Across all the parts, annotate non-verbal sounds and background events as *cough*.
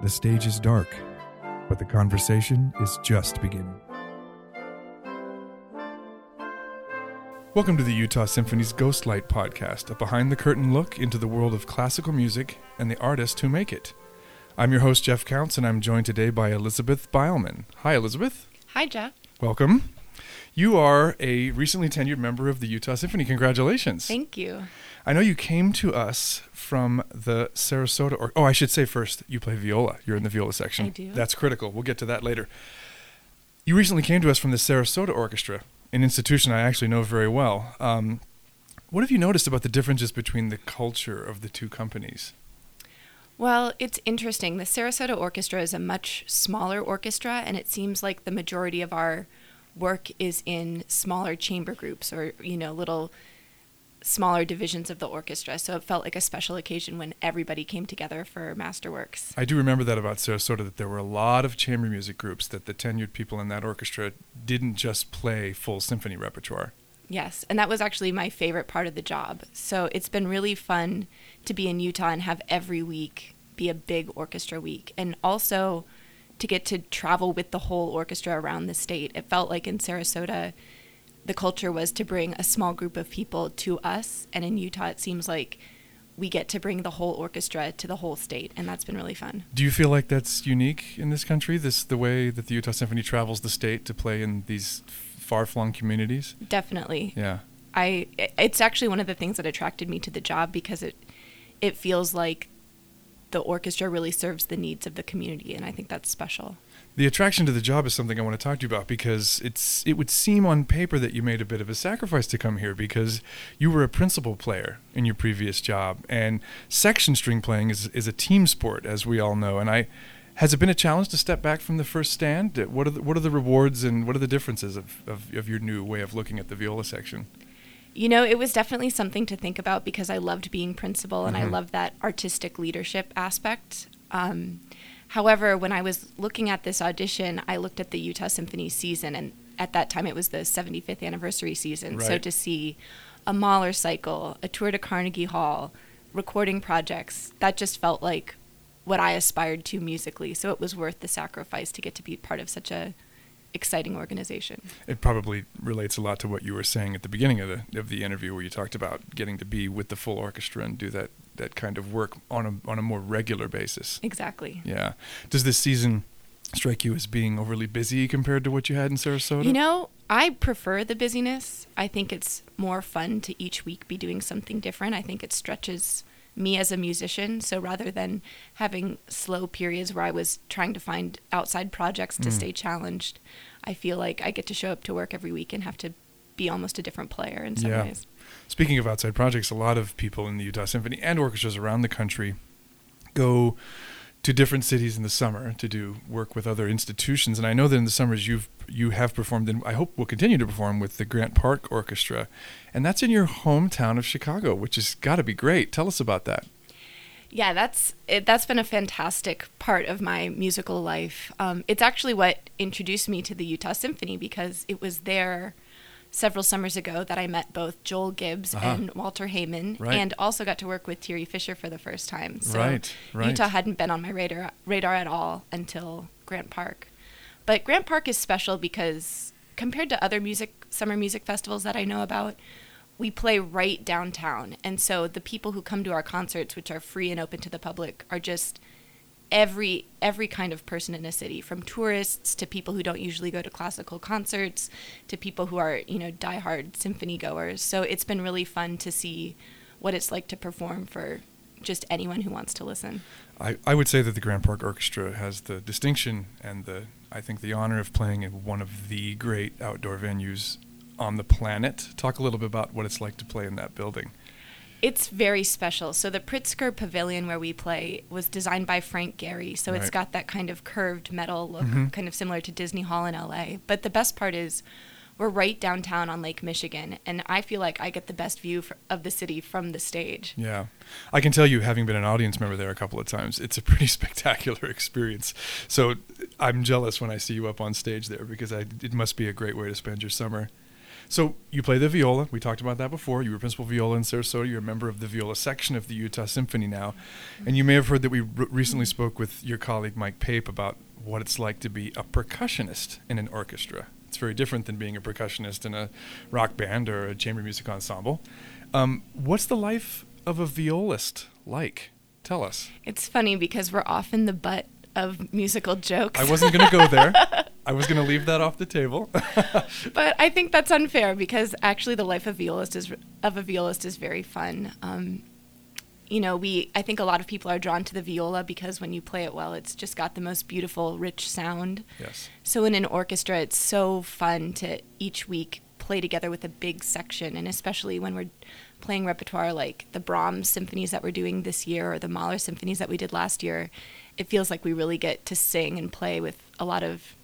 The stage is dark, but the conversation is just beginning. Welcome to the Utah Symphony's Ghostlight podcast, a behind the curtain look into the world of classical music and the artists who make it. I'm your host, Jeff Counts, and I'm joined today by Elizabeth Beilman. Hi, Elizabeth. Hi, Jeff. Welcome. You are a recently tenured member of the Utah Symphony. Congratulations. Thank you. I know you came to us from the Sarasota, or oh, I should say first, you play viola. You're in the viola section. I do. That's critical. We'll get to that later. You recently came to us from the Sarasota Orchestra, an institution I actually know very well. Um, what have you noticed about the differences between the culture of the two companies? Well, it's interesting. The Sarasota Orchestra is a much smaller orchestra, and it seems like the majority of our work is in smaller chamber groups or, you know, little smaller divisions of the orchestra. So it felt like a special occasion when everybody came together for Masterworks. I do remember that about Sarasota that there were a lot of chamber music groups that the tenured people in that orchestra didn't just play full symphony repertoire. Yes, and that was actually my favorite part of the job. So it's been really fun to be in Utah and have every week be a big orchestra week. And also to get to travel with the whole orchestra around the state. It felt like in Sarasota, the culture was to bring a small group of people to us. And in Utah, it seems like we get to bring the whole orchestra to the whole state. And that's been really fun. Do you feel like that's unique in this country, this the way that the Utah Symphony travels the state to play in these far-flung communities? Definitely. Yeah. I it's actually one of the things that attracted me to the job because it it feels like the orchestra really serves the needs of the community and I think that's special. The attraction to the job is something I want to talk to you about because it's it would seem on paper that you made a bit of a sacrifice to come here because you were a principal player in your previous job and section string playing is is a team sport as we all know and I has it been a challenge to step back from the first stand? What are the, what are the rewards and what are the differences of, of, of your new way of looking at the viola section? You know, it was definitely something to think about because I loved being principal and Mhm. I loved that artistic leadership aspect. Um, however, when I was looking at this audition, I looked at the Utah Symphony season, and at that time it was the 75th anniversary season. So to see a Mahler cycle, a tour to Carnegie Hall, recording projects, that just felt like what I aspired to musically. So it was worth the sacrifice to get to be part of such a exciting organization. It probably relates a lot to what you were saying at the beginning of the of the interview, where you talked about getting to be with the full orchestra and do that that kind of work on a on a more regular basis. Exactly. Yeah. Does this season strike you as being overly busy compared to what you had in Sarasota? You know, I prefer the busyness. I think it's more fun to each week be doing something different. I think it stretches me as a musician. So rather than having slow periods where I was trying to find outside projects to Mm. stay challenged, I feel like I get to show up to work every week and have to be almost a different player in some Yeah. ways. Speaking of outside projects, a lot of people in the Utah Symphony and orchestras around the country go to different cities in the summer to do work with other institutions. And I know that in the summers you've you have performed and I hope will continue to perform with the Grant Park Orchestra. And that's in your hometown of Chicago, which has got to be great. Tell us about that. Yeah, that's it, that's been a fantastic part of my musical life. Um, it's actually what introduced me to the Utah Symphony because it was there several summers ago that I met both Joel Gibbs Uh-huh. and Walter Heyman, Right. and also got to work with Thierry Fischer for the first time. So Right, right. Utah hadn't been on my radar radar at all until Grant Park. But Grant Park is special because compared to other music summer music festivals that I know about, we play right downtown. And so the people who come to our concerts, which are free and open to the public, are just every every kind of person in a city, from tourists to people who don't usually go to classical concerts to people who are, you know, diehard symphony goers. So it's been really fun to see what it's like to perform for just anyone who wants to listen. I, I would say that the Grant Park Orchestra has the distinction and the I think the honor of playing in one of the great outdoor venues on the planet. Talk a little bit about what it's like to play in that building. It's very special. So the Pritzker Pavilion where we play was designed by Frank Gehry. So it's got that kind of curved metal look, Mhm. kind of similar to Disney Hall in LA. But the best part is we're right downtown on Lake Michigan, and I feel like I get the best view fr- of the city from the stage. Yeah. I can tell you, having been an audience member there a couple of times, it's a *laughs* pretty spectacular experience. So I'm jealous when I see you up on stage there because I, it must be a great way to spend your summer. So you play the viola. We talked about that before. You were principal viola in Sarasota. You're a member of the viola section of the Utah Symphony now, and you may have heard that we r- recently spoke with your colleague Mike Pape about what it's like to be a percussionist in an orchestra. It's very different than being a percussionist in a rock band or a chamber music ensemble. Um, what's the life of a violist like? Tell us. It's funny because we're often the butt of musical jokes. I wasn't going to go there. *laughs* I was going to leave that off the table. *laughs* but I think that's unfair because actually the life of violist is of a violist is very fun. Um, you know, we I think a lot of people are drawn to the viola because when you play it well, it's just got the most beautiful, rich sound. Yes. So in an orchestra, it's so fun to each week play together with a big section, and especially when we're playing repertoire like the Brahms symphonies that we're doing this year or the Mahler symphonies that we did last year, it feels like we really get to sing and play with a lot of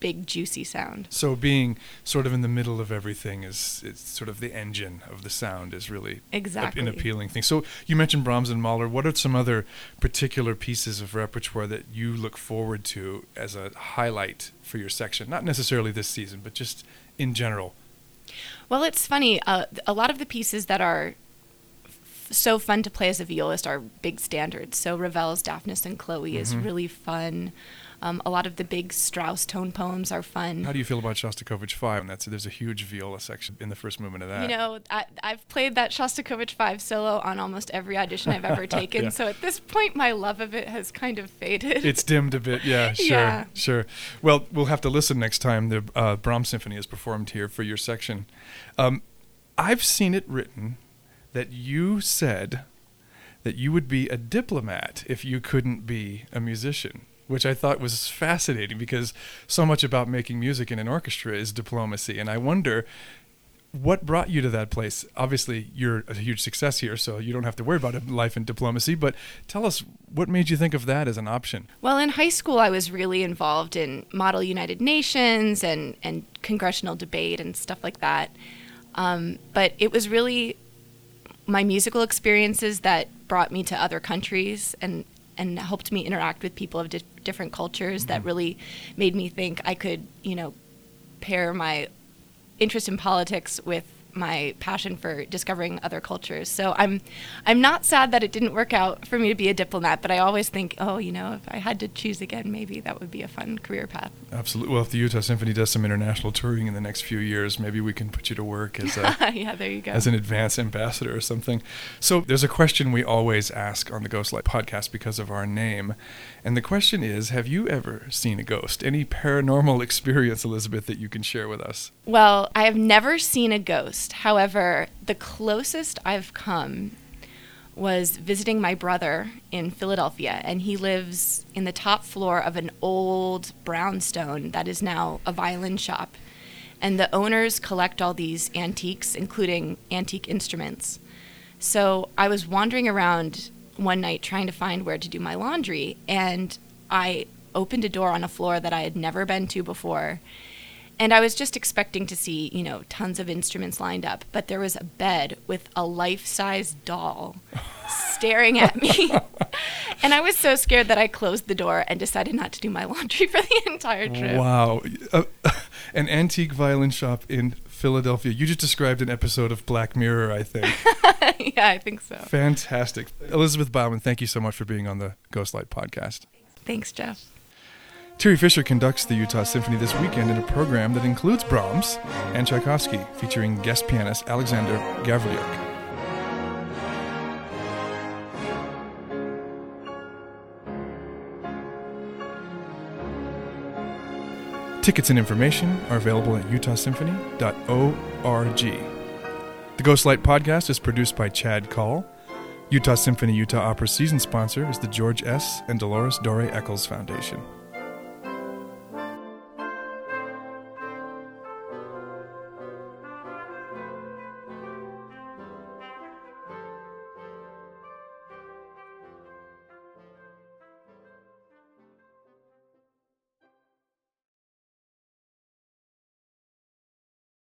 big juicy sound. So being sort of in the middle of everything is it's sort of the engine of the sound is really exactly an appealing thing. So you mentioned Brahms and Mahler. What are some other particular pieces of repertoire that you look forward to as a highlight for your section? Not necessarily this season, but just in general. Well, it's funny. Uh, a lot of the pieces that are f- so fun to play as a violist are big standards. So Ravel's Daphnis and Chloe mm-hmm. is really fun. Um, a lot of the big Strauss tone poems are fun. How do you feel about Shostakovich Five? And that's there's a huge viola section in the first movement of that. You know, I, have played that Shostakovich Five solo on almost every audition I've ever *laughs* taken. yeah. So at this point, my love of it has kind of faded. It's dimmed a bit. Yeah, *laughs* sure, yeah. sure. Well, we'll have to listen next time the uh, Brahms Symphony is performed here for your section. Um, I've seen it written that you said that you would be a diplomat if you couldn't be a musician which I thought was fascinating because so much about making music in an orchestra is diplomacy. And I wonder what brought you to that place. Obviously, you're a huge success here, so you don't have to worry about life in diplomacy. But tell us, what made you think of that as an option? Well, in high school, I was really involved in Model United Nations and, and congressional debate and stuff like that. Um, but it was really my musical experiences that brought me to other countries and, and helped me interact with people of di- different cultures mm-hmm. that really made me think I could, you know, pair my interest in politics with my passion for discovering other cultures. So I'm I'm not sad that it didn't work out for me to be a diplomat, but I always think, oh, you know, if I had to choose again, maybe that would be a fun career path. Absolutely. Well, if the Utah Symphony does some international touring in the next few years, maybe we can put you to work as a *laughs* yeah, there you go. as an advance ambassador or something. So there's a question we always ask on the Ghostlight podcast because of our name, and the question is, have you ever seen a ghost? Any paranormal *laughs* experience, Elizabeth, that you can share with us? Well, I have never seen a ghost. However, the closest I've come was visiting my brother in Philadelphia, and he lives in the top floor of an old brownstone that is now a violin shop. And the owners collect all these antiques, including antique instruments. So I was wandering around one night trying to find where to do my laundry, and I opened a door on a floor that I had never been to before. And I was just expecting to see, you know, tons of instruments lined up, but there was a bed with a life-size doll *laughs* staring at me. and I was so scared that I closed the door and decided not to do my *laughs* laundry for the entire trip. Wow. Uh, *laughs* an antique violin shop in Philadelphia. You just described an episode of Black Mirror, I think. yeah, I think so. Fantastic. Elizabeth Beilman, thank you so much for being on the Ghostlight podcast. Thanks, Jeff. Thierry Fischer conducts the Utah Symphony this weekend in a program that includes Brahms and Tchaikovsky, featuring guest pianist Alexander Gavrilyuk. Tickets and information are available at utahsymphony.org. The Ghostlight podcast is produced by Chad Call. Utah Symphony Utah Opera season sponsor is the George S. and Dolores Dore Eccles Foundation.